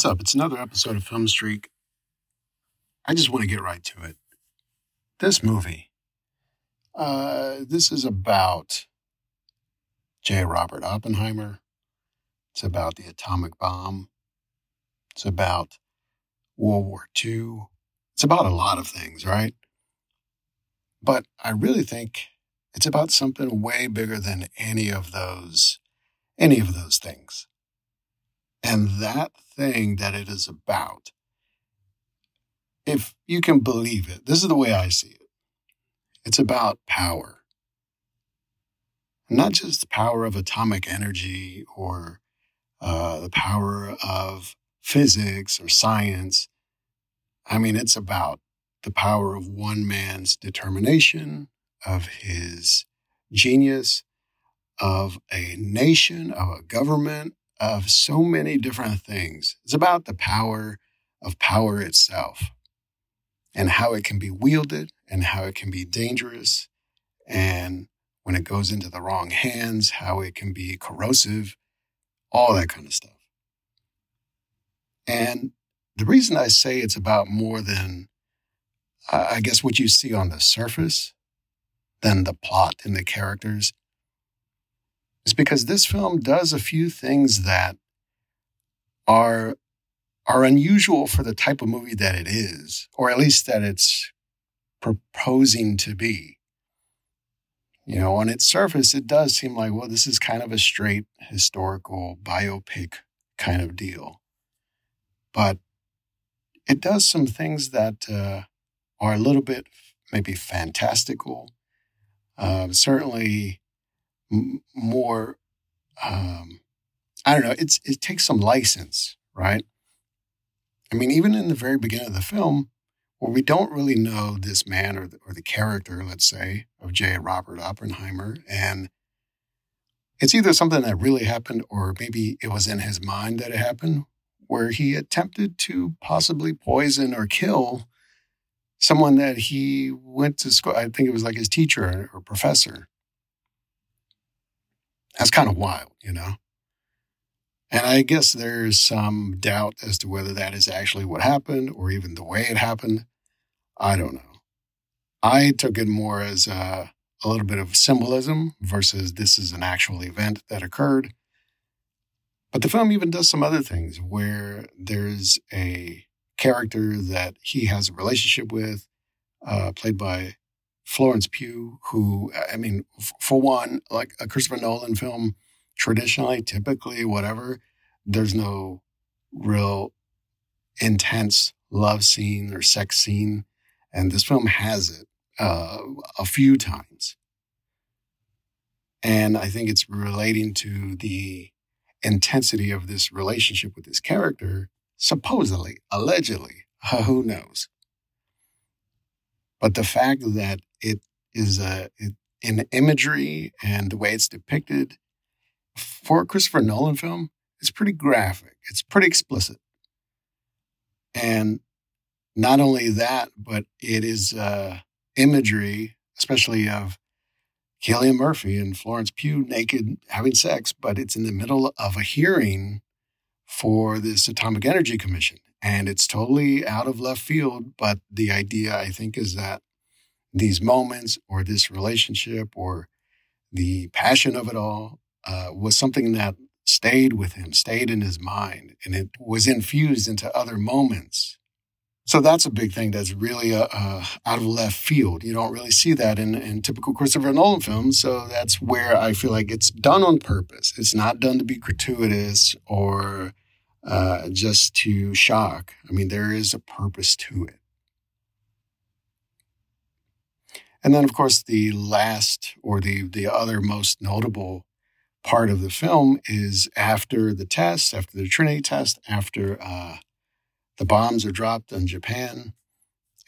What's up? It's another episode of Film Streak. I just want to get right to it. This movie, uh, this is about J. Robert Oppenheimer. It's about the atomic bomb. It's about World War II. It's about a lot of things, right? But I really think it's about something way bigger than any of those, any of those things. And that thing that it is about, if you can believe it, this is the way I see it. It's about power. Not just the power of atomic energy or uh, the power of physics or science. I mean, it's about the power of one man's determination, of his genius, of a nation, of a government, of so many different things. It's about the power of power itself and how it can be wielded and how it can be dangerous. And when it goes into the wrong hands, how it can be corrosive, all that kind of stuff. And the reason I say it's about more than, I guess, what you see on the surface than the plot and the characters is because this film does a few things that are are unusual for the type of movie that it is, or at least that it's proposing to be. You know, on its surface, it does seem like, well, this is kind of a straight historical biopic kind of deal. But it does some things that uh, are a little bit maybe fantastical. Uh, certainly m- more um, I don't know. It's it takes some license, right? I mean, even in the very beginning of the film, where we don't really know this man or the, or the character, let's say, of J. Robert Oppenheimer, and it's either something that really happened or maybe it was in his mind that it happened, where he attempted to possibly poison or kill someone that he went to school. I think it was like his teacher or professor. That's kind of wild, you know? And I guess there's some doubt as to whether that is actually what happened or even the way it happened. I don't know. I took it more as a, a little bit of symbolism versus this is an actual event that occurred. But the film even does some other things where there's a character that he has a relationship with, uh, played by Florence Pugh, who, I mean, f- for one, like a Christopher Nolan film, traditionally, typically, whatever, there's no real intense love scene or sex scene. And this film has it uh, a few times. And I think it's relating to the intensity of this relationship with this character, supposedly, allegedly, who knows? But the fact that it is a, it, in imagery and the way it's depicted for a Christopher Nolan film, it's pretty graphic. It's pretty explicit. And not only that, but it is uh, imagery, especially of Cillian Murphy and Florence Pugh naked having sex, but it's in the middle of a hearing for this Atomic Energy Commission. And it's totally out of left field. But the idea, I think, is that these moments or this relationship or the passion of it all uh, was something that stayed with him, stayed in his mind, and it was infused into other moments. So that's a big thing that's really uh, uh, out of left field. You don't really see that in, in typical Christopher Nolan films. So that's where I feel like it's done on purpose. It's not done to be gratuitous or uh, just to shock. I mean, there is a purpose to it. And then, of course, the last or the, the other most notable part of the film is after the test, after the Trinity test, after uh, the bombs are dropped on Japan.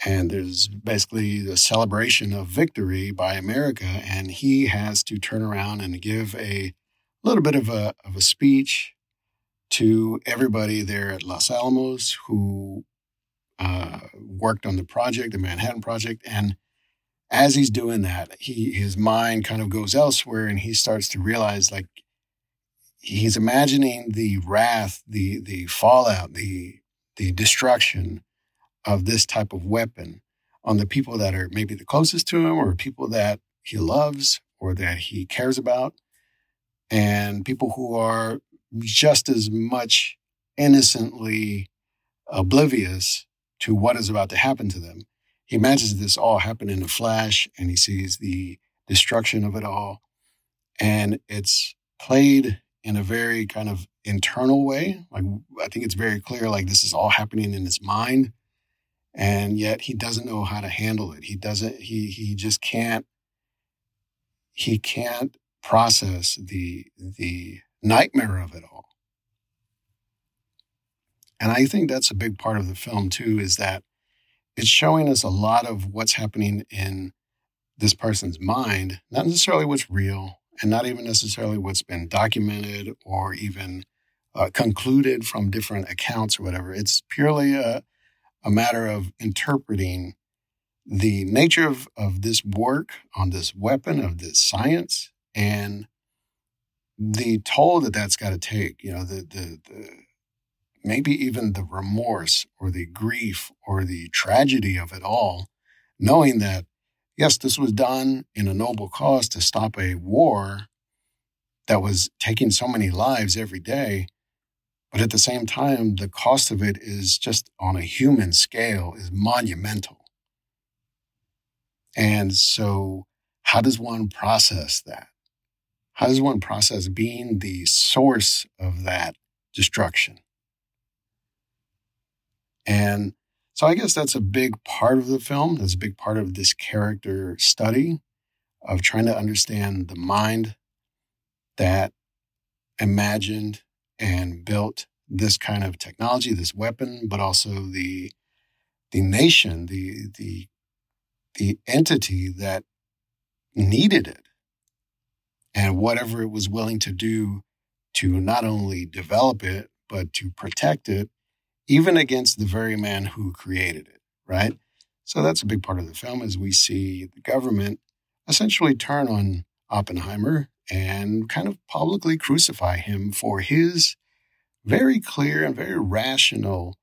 And there's basically the celebration of victory by America. And he has to turn around and give a little bit of a, of a speech to everybody there at Los Alamos who uh, worked on the project, the Manhattan Project. And as he's doing that, he his mind kind of goes elsewhere and he starts to realize like he's imagining the wrath, the the fallout, the the destruction of this type of weapon on the people that are maybe the closest to him or people that he loves or that he cares about and people who are just as much innocently oblivious to what is about to happen to them. He imagines this all happen in a flash and he sees the destruction of it all. And it's played in a very kind of internal way. Like I think it's very clear like this is all happening in his mind. And yet he doesn't know how to handle it. He doesn't he he just can't he can't process the the nightmare of it all. And I think that's a big part of the film too is that it's showing us a lot of what's happening in this person's mind, not necessarily what's real, and not even necessarily what's been documented or even uh, concluded from different accounts or whatever. It's purely a, a matter of interpreting the nature of, of this work on this weapon, of this science, and the toll that that's got to take, you know, the, the, the, maybe even the remorse or the grief or the tragedy of it all, knowing that yes, this was done in a noble cause to stop a war that was taking so many lives every day. But at the same time, the cost of it is just on a human scale is monumental. And so, how does one process that? How does one process being the source of that destruction? And so I guess that's a big part of the film. That's a big part of this character study of trying to understand the mind that imagined and built this kind of technology, this weapon, but also the the nation, the the the entity that needed it and whatever it was willing to do to not only develop it, but to protect it even against the very man who created it, right? So that's a big part of the film as we see the government essentially turn on Oppenheimer and kind of publicly crucify him for his very clear and very rational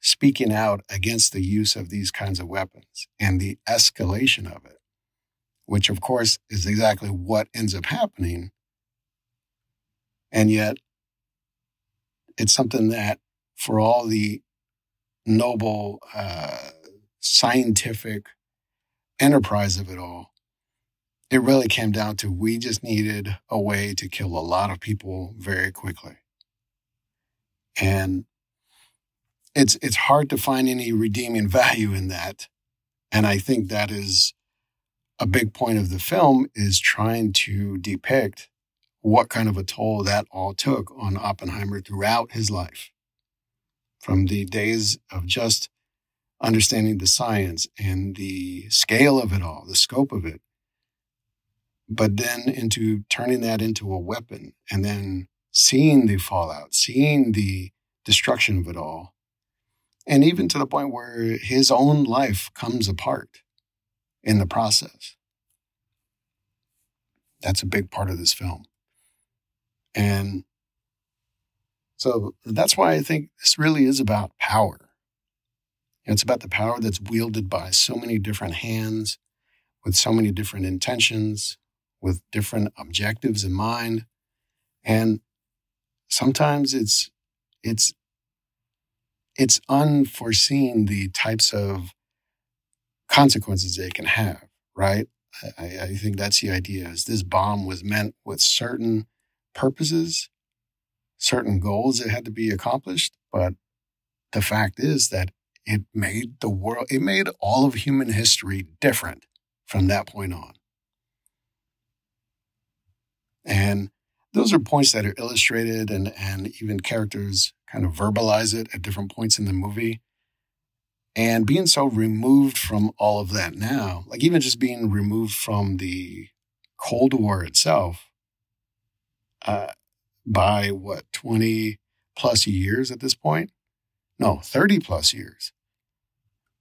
speaking out against the use of these kinds of weapons and the escalation of it, which of course is exactly what ends up happening. And yet, it's something that for all the noble uh, scientific enterprise of it all, it really came down to we just needed a way to kill a lot of people very quickly. And it's it's hard to find any redeeming value in that. And I think that is a big point of the film is trying to depict what kind of a toll that all took on Oppenheimer throughout his life from the days of just understanding the science and the scale of it all, the scope of it, but then into turning that into a weapon and then seeing the fallout, seeing the destruction of it all, and even to the point where his own life comes apart in the process. That's a big part of this film. And so that's why I think this really is about power. It's about the power that's wielded by so many different hands with so many different intentions, with different objectives in mind. And sometimes it's, it's, it's unforeseen the types of consequences they can have, right? I, I think that's the idea is this bomb was meant with certain purposes certain goals that had to be accomplished. But the fact is that it made the world, it made all of human history different from that point on. And those are points that are illustrated and, and even characters kind of verbalize it at different points in the movie. And being so removed from all of that now, like even just being removed from the Cold War itself, uh, by what, 20 plus years at this point? No, 30 plus years.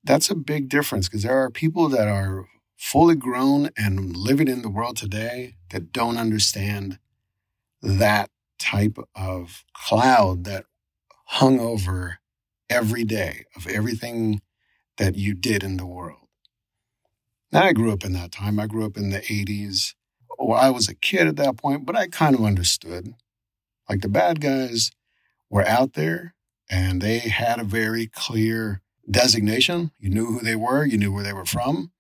That's a big difference because there are people that are fully grown and living in the world today that don't understand that type of cloud that hung over every day of everything that you did in the world. Now, I grew up in that time. I grew up in the 80s. Well, I was a kid at that point, but I kind of understood. Like the bad guys were out there and they had a very clear designation. You knew who they were, you knew where they were from.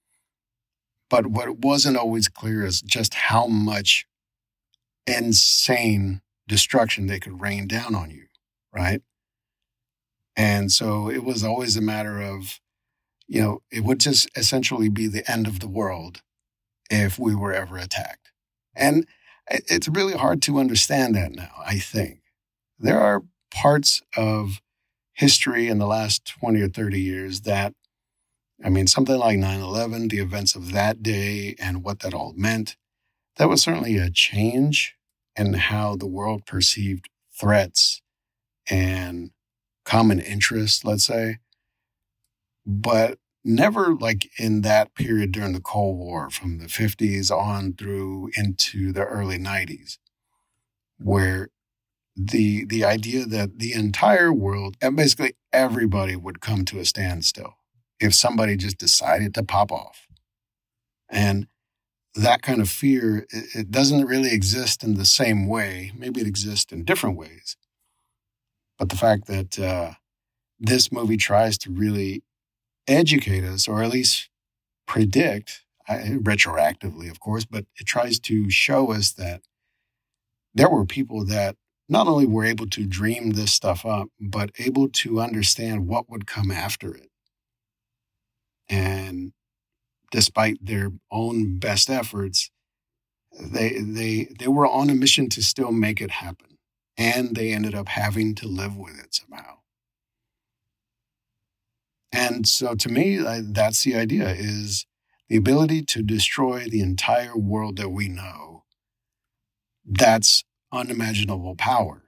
But what wasn't always clear is just how much insane destruction they could rain down on you, right? And so it was always a matter of, you know, it would just essentially be the end of the world if we were ever attacked. And it's really hard to understand that now, I think. There are parts of history in the last 20 or 30 years that, I mean, something like 9 11, the events of that day and what that all meant, that was certainly a change in how the world perceived threats and common interests, let's say. But never like in that period during the Cold War from the 50s on through into the early 90s, where the the idea that the entire world and basically everybody would come to a standstill if somebody just decided to pop off. And that kind of fear, it doesn't really exist in the same way. Maybe it exists in different ways. But the fact that uh, this movie tries to really educate us, or at least predict, retroactively, of course, but it tries to show us that there were people that not only were able to dream this stuff up, but able to understand what would come after it. And despite their own best efforts, they they they were on a mission to still make it happen. And they ended up having to live with it somehow. And so to me, that's the idea is the ability to destroy the entire world that we know. That's unimaginable power.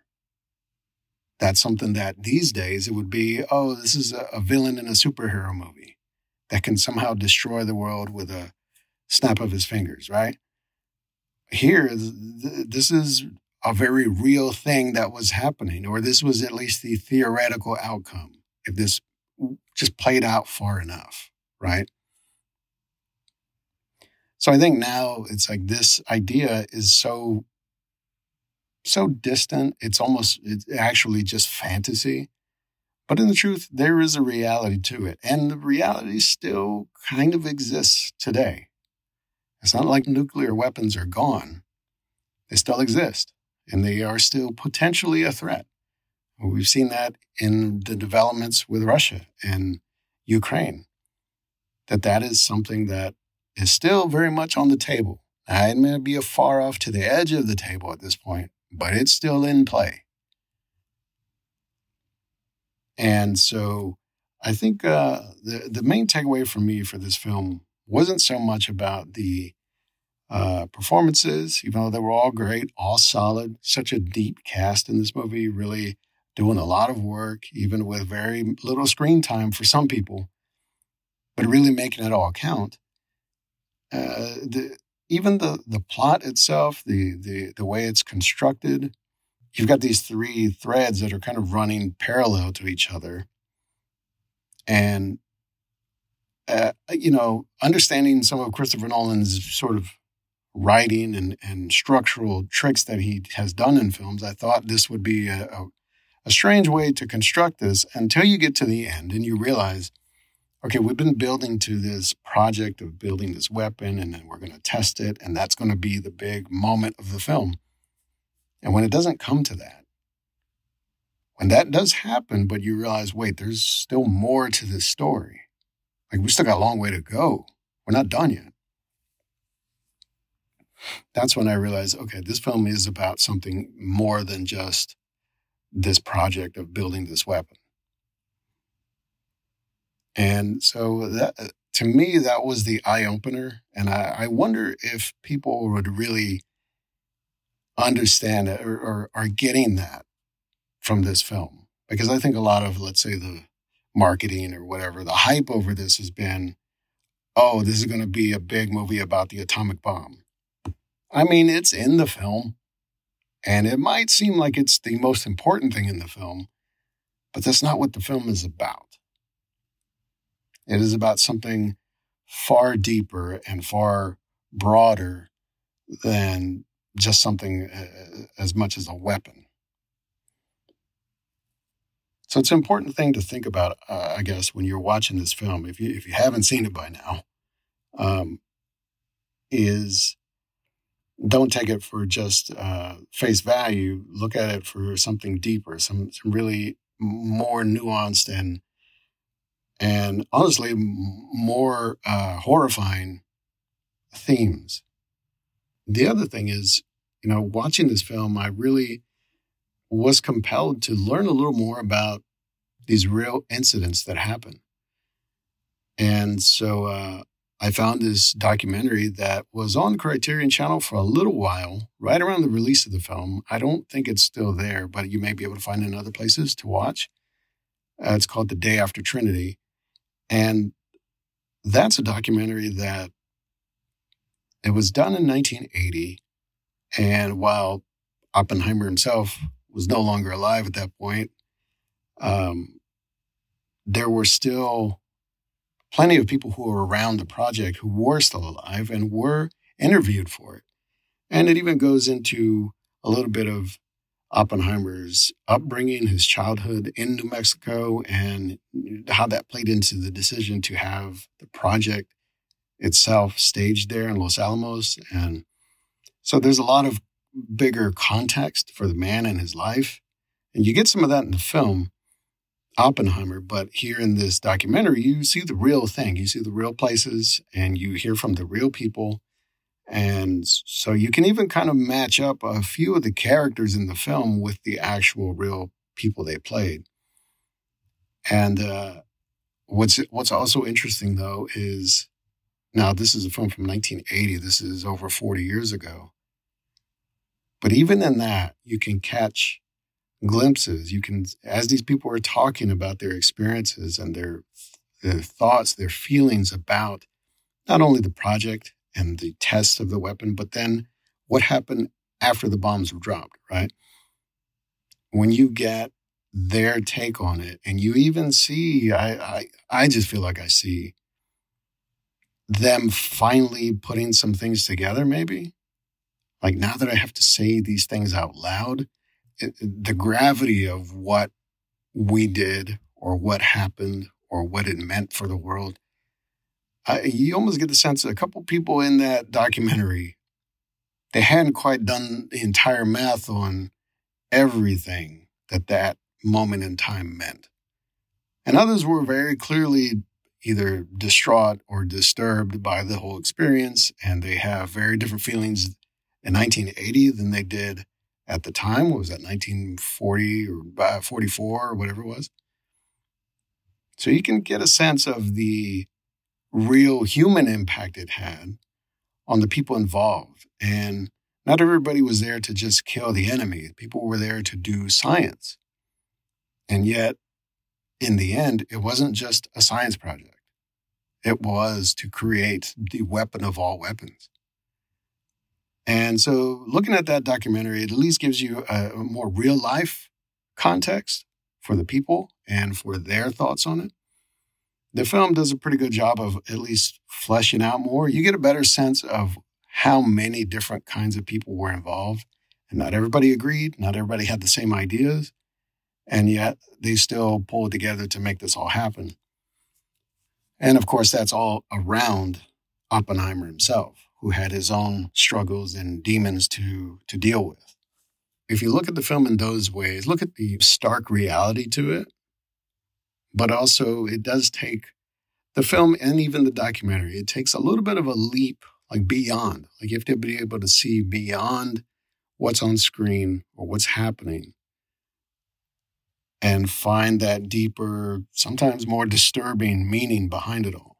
That's something that these days it would be, oh, this is a, villain in a superhero movie that can somehow destroy the world with a snap of his fingers, right? Here, th- this is a very real thing that was happening, or this was at least the theoretical outcome if this just played out far enough, right? So I think now it's like this idea is so so distant. It's almost it's actually just fantasy. But in the truth, there is a reality to it. And the reality still kind of exists today. It's not like nuclear weapons are gone. They still exist and they are still potentially a threat. We've seen that in the developments with Russia and Ukraine, that that is something that is still very much on the table. Now, it may be far off to the edge of the table at this point, but it's still in play. And so I think uh, the, the main takeaway for me for this film wasn't so much about the uh, performances, even though they were all great, all solid, such a deep cast in this movie, really doing a lot of work, even with very little screen time for some people, but really making it all count. Uh, the, even the the plot itself, the the the way it's constructed, you've got these three threads that are kind of running parallel to each other, and uh, you know, understanding some of Christopher Nolan's sort of writing and, and structural tricks that he has done in films, I thought this would be a, a, a strange way to construct this until you get to the end and you realize, okay, we've been building to this project of building this weapon and then we're going to test it. And that's going to be the big moment of the film. And when it doesn't come to that, when that does happen, but you realize, wait, there's still more to this story. Like we still got a long way to go. We're not done yet. That's when I realized, okay, this film is about something more than just this project of building this weapon. And so that to me, that was the eye opener. And I, I wonder if people would really understand or, or are getting that from this film. Because I think a lot of, let's say, the marketing or whatever, the hype over this has been, oh, this is going to be a big movie about the atomic bomb. I mean, it's in the film And it might seem like it's the most important thing in the film, but that's not what the film is about. It is about something far deeper and far broader than just something uh, as much as a weapon. So it's an important thing to think about, uh, I guess, when you're watching this film. If you if you haven't seen it by now, um, is don't take it for just uh, face value. Look at it for something deeper, some, some really more nuanced and and honestly more uh, horrifying themes. The other thing is, you know, watching this film, I really was compelled to learn a little more about these real incidents that happen. And so uh, I found this documentary that was on the Criterion Channel for a little while, right around the release of the film. I don't think it's still there, but you may be able to find it in other places to watch. Uh, it's called The Day After Trinity. And that's a documentary that it was done in 1980. And while Oppenheimer himself was no longer alive at that point, um, there were still plenty of people who were around the project who were still alive and were interviewed for it. And it even goes into a little bit of Oppenheimer's upbringing, his childhood in New Mexico, and how that played into the decision to have the project itself staged there in Los Alamos. And so there's a lot of bigger context for the man and his life. And you get some of that in the film. Oppenheimer, but here in this documentary, you see the real thing. You see the real places and you hear from the real people. And so you can even kind of match up a few of the characters in the film with the actual real people they played. And uh, what's what's also interesting though is now this is a film from 1980. This is over 40 years ago. But even in that, you can catch glimpses. You can, as these people are talking about their experiences and their, their thoughts, their feelings about not only the project and the test of the weapon, but then what happened after the bombs were dropped, right? When you get their take on it, and you even see, I, I, I just feel like I see them finally putting some things together, maybe. Like now that I have to say these things out loud, the gravity of what we did or what happened or what it meant for the world. I, you almost get the sense that a couple people in that documentary, they hadn't quite done the entire math on everything that that moment in time meant. And others were very clearly either distraught or disturbed by the whole experience, and they have very different feelings in 1980 than they did at the time. What was that, 1940 or uh, 44 or whatever it was? So you can get a sense of the real human impact it had on the people involved. And not everybody was there to just kill the enemy, people were there to do science. And yet, in the end, it wasn't just a science project, it was to create the weapon of all weapons. And so looking at that documentary, it at least gives you a, more real life context for the people and for their thoughts on it. The film does a pretty good job of at least fleshing out more. You get a better sense of how many different kinds of people were involved. And not everybody agreed, not everybody had the same ideas. And yet they still pulled together to make this all happen. And of course, that's all around Oppenheimer himself who had his own struggles and demons to, to deal with. If you look at the film in those ways, look at the stark reality to it, but also it does take the film and even the documentary, it takes a little bit of a leap, like beyond. Like you have to be able to see beyond what's on screen or what's happening and find that deeper, sometimes more disturbing meaning behind it all.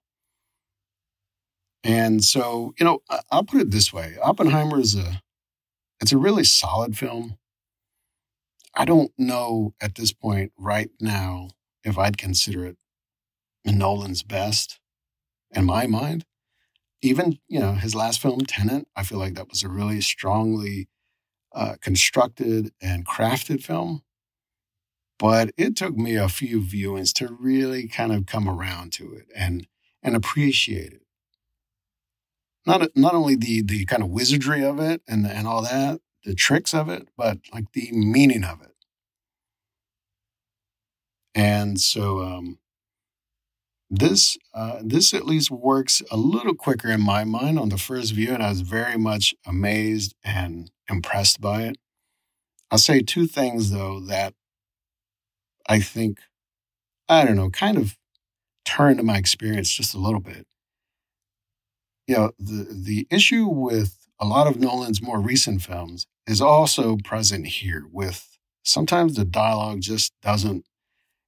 And so, you know, I'll put it this way: Oppenheimer is a it's a really solid film. I don't know at this point right now if I'd consider it Nolan's best in my mind. Even, you know, his last film, Tenet, I feel like that was a really strongly uh, constructed and crafted film. But it took me a few viewings to really kind of come around to it and and appreciate it. Not not only the the kind of wizardry of it and and all that, the tricks of it, but like the meaning of it. And so um, this uh, this at least works a little quicker in my mind on the first view, and I was very much amazed and impressed by it. I'll say two things though that I think I don't know kind of turned my experience just a little bit. You know, the the issue with a lot of Nolan's more recent films is also present here with sometimes the dialogue just doesn't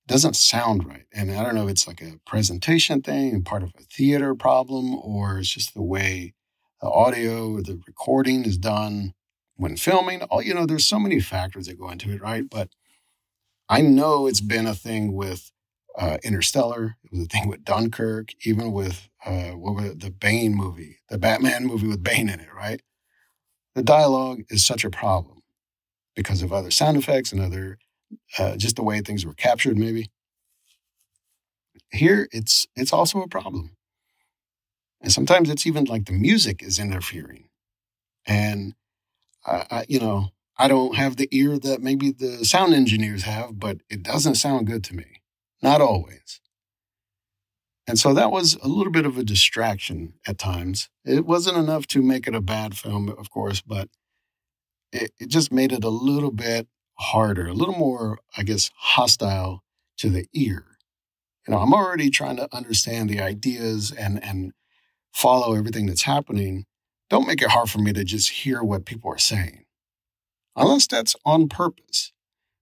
doesn't sound right. And I don't know if it's like a presentation thing and part of a theater problem, or it's just the way the audio or the recording is done when filming. All you know, there's so many factors that go into it, right? But I know it's been a thing with uh, Interstellar. It was a thing with Dunkirk, even with uh, what was it, the Bane movie, the Batman movie with Bane in it, right? The dialogue is such a problem because of other sound effects and other uh, just the way things were captured, maybe. Here, it's it's also a problem, and sometimes it's even like the music is interfering, and I, I, you know I don't have the ear that maybe the sound engineers have, but it doesn't sound good to me. Not always. And so that was a little bit of a distraction at times. It wasn't enough to make it a bad film, of course, but it, it just made it a little bit harder, a little more, I guess, hostile to the ear. You know, I'm already trying to understand the ideas and and follow everything that's happening. Don't make it hard for me to just hear what people are saying. Unless that's on purpose.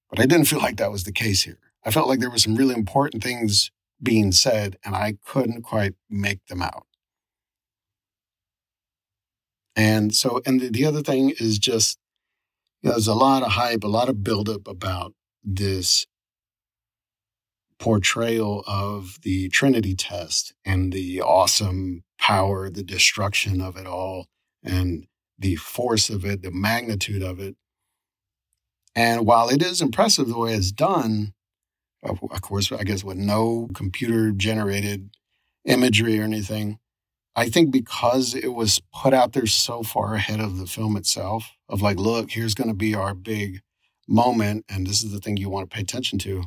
But I didn't feel like that was the case here. I felt like there were some really important things being said and I couldn't quite make them out. And so, and the, the other thing is just there's a lot of hype, a lot of buildup about this portrayal of the Trinity test and the awesome power, the destruction of it all, and the force of it, the magnitude of it. And while it is impressive the way it's done, of course, I guess with no computer generated imagery or anything, I think because it was put out there so far ahead of the film itself, of like, look, here's going to be our big moment, and this is the thing you want to pay attention to.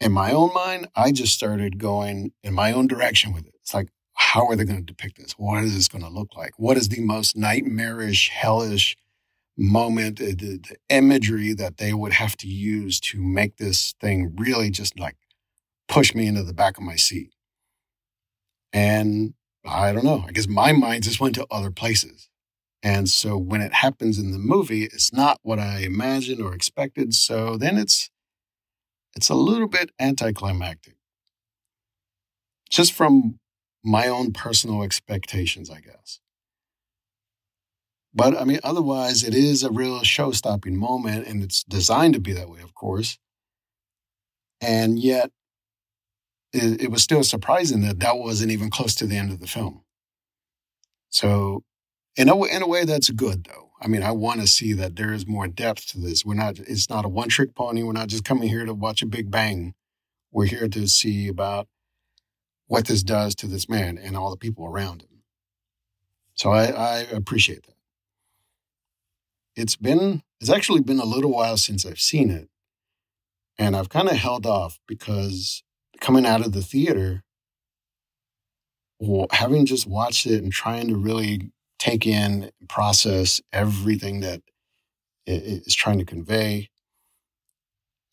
In my own mind, I just started going in my own direction with it. It's like, how are they going to depict this? What is this going to look like? What is the most nightmarish, hellish moment, uh, the, the imagery that they would have to use to make this thing really just like push me into the back of my seat? And I don't know. I guess my mind just went to other places. And so when it happens in the movie, it's not what I imagined or expected. So then it's it's a little bit anticlimactic. Just from my own personal expectations, I guess. But I mean, otherwise, it is a real show stopping moment, and it's designed to be that way, of course. And yet, it, it was still surprising that that wasn't even close to the end of the film. So, in a, in a way, that's good, though. I mean, I want to see that there is more depth to this. We're not, it's not a one trick pony. We're not just coming here to watch a big bang. We're here to see about what this does to this man and all the people around him. So I, I appreciate that. It's been, it's actually been a little while since I've seen it. And I've kind of held off because coming out of the theater, having just watched it and trying to really take in, process everything that it is trying to convey,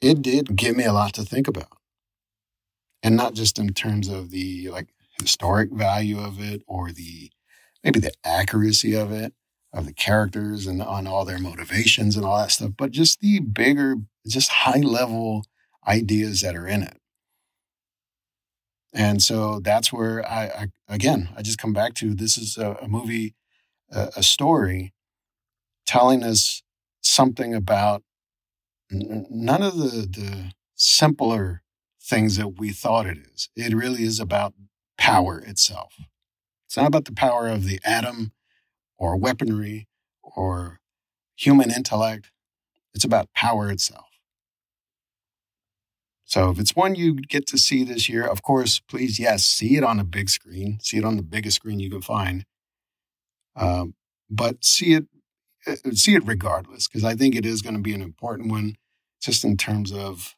it did give me a lot to think about. And not just in terms of the like historic value of it or the maybe the accuracy of it, of the characters and on all their motivations and all that stuff, but just the bigger, just high level ideas that are in it. And so that's where I, I again, I just come back to this is a, a movie, a, a, story telling us something about n- none of the, the simpler things that we thought it is. It really is about power itself. It's not about the power of the atom or weaponry or human intellect. It's about power itself. So if it's one you get to see this year, of course, please, yes, see it on a big screen. See it on the biggest screen you can find. Um, but see it, uh, see it regardless, because I think it is going to be an important one, just in terms of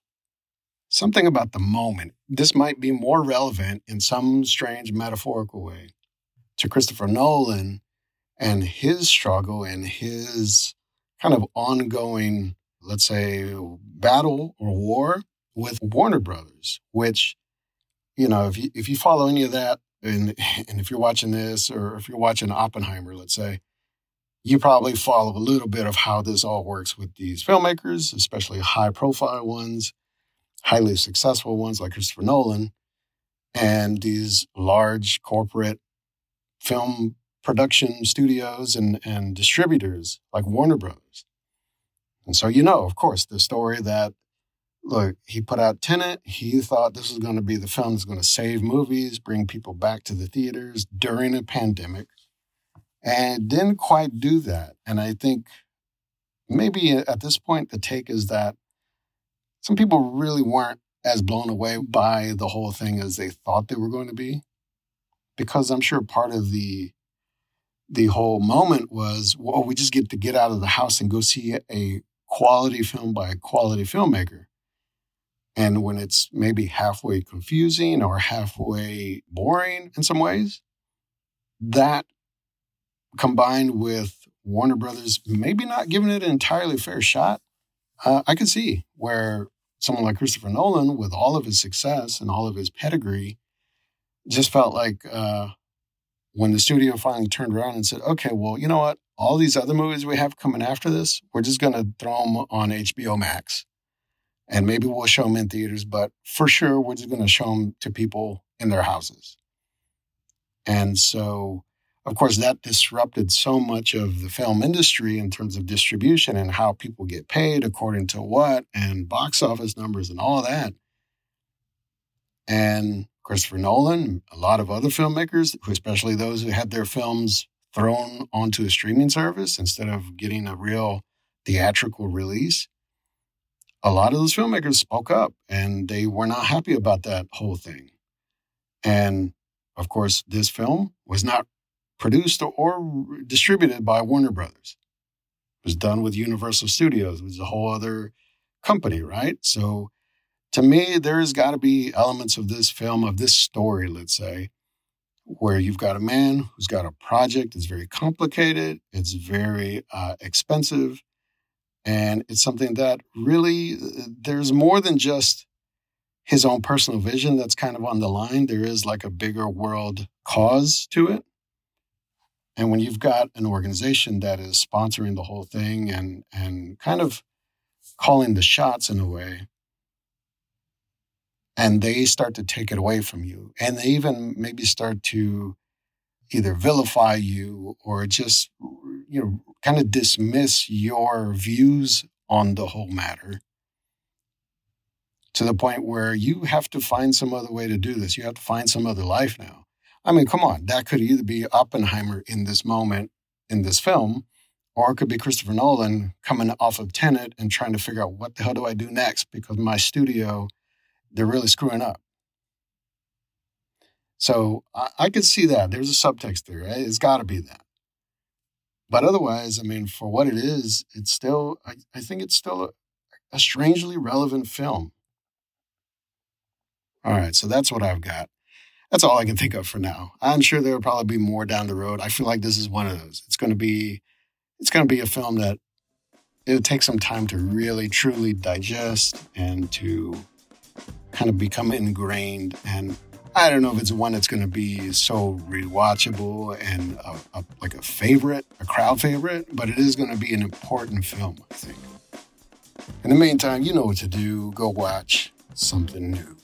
something about the moment. This might be more relevant in some strange metaphorical way to Christopher Nolan and his struggle and his kind of ongoing, let's say, battle or war with Warner Brothers, which, you know, if you if you follow any of that, and and if you're watching this, or if you're watching Oppenheimer, let's say, you probably follow a little bit of how this all works with these filmmakers, especially high profile ones, highly successful ones like Christopher Nolan, and these large corporate film production studios and, and distributors like Warner Brothers. And so, you know, of course, the story that look, he put out Tenet. He thought this was going to be the film that's going to save movies, bring people back to the theaters during a pandemic, and didn't quite do that. And I think maybe at this point, the take is that some people really weren't as blown away by the whole thing as they thought they were going to be, because I'm sure part of the the whole moment was, well, we just get to get out of the house and go see a quality film by a quality filmmaker. And when it's maybe halfway confusing or halfway boring in some ways, that combined with Warner Brothers maybe not giving it an entirely fair shot, uh, I could see where someone like Christopher Nolan, with all of his success and all of his pedigree, just felt like uh, when the studio finally turned around and said, okay, well, you know what? All these other movies we have coming after this, we're just going to throw them on HBO Max and maybe we'll show them in theaters, but for sure, we're just going to show them to people in their houses. And so, of course, that disrupted so much of the film industry in terms of distribution and how people get paid according to what and box office numbers and all that. And Christopher Nolan, a lot of other filmmakers, especially those who had their films thrown onto a streaming service instead of getting a real theatrical release, a lot of those filmmakers spoke up and they were not happy about that whole thing. And of course, this film was not produced or distributed by Warner Brothers. It was done with Universal Studios, which is a whole other company, right? So to me, there's got to be elements of this film, of this story, let's say, where you've got a man who's got a project that's very complicated, it's very uh, expensive, and it's something that really, there's more than just his own personal vision that's kind of on the line. There is like a bigger world cause to it. And when you've got an organization that is sponsoring the whole thing and, and kind of calling the shots in a way, and they start to take it away from you, and they even maybe start to either vilify you or just you know kind of dismiss your views on the whole matter to the point where you have to find some other way to do this. You have to find some other life now. I mean, come on, that could either be Oppenheimer in this moment in this film, or it could be Christopher Nolan coming off of Tenet and trying to figure out what the hell do I do next because my studio, they're really screwing up. So I, I could see that. There's a subtext there. Right? It's got to be that. But otherwise, I mean, for what it is, it's still, I, I think it's still a, a strangely relevant film. All right, so that's what I've got. That's all I can think of for now. I'm sure there will probably be more down the road. I feel like this is one of those. It's going to be, it's going to be a film that it'll take some time to really truly digest and to kind of become ingrained and I don't know if it's one that's going to be so rewatchable and a, a, like a favorite, a crowd favorite, but it is going to be an important film, I think. In the meantime, you know what to do. Go watch something new.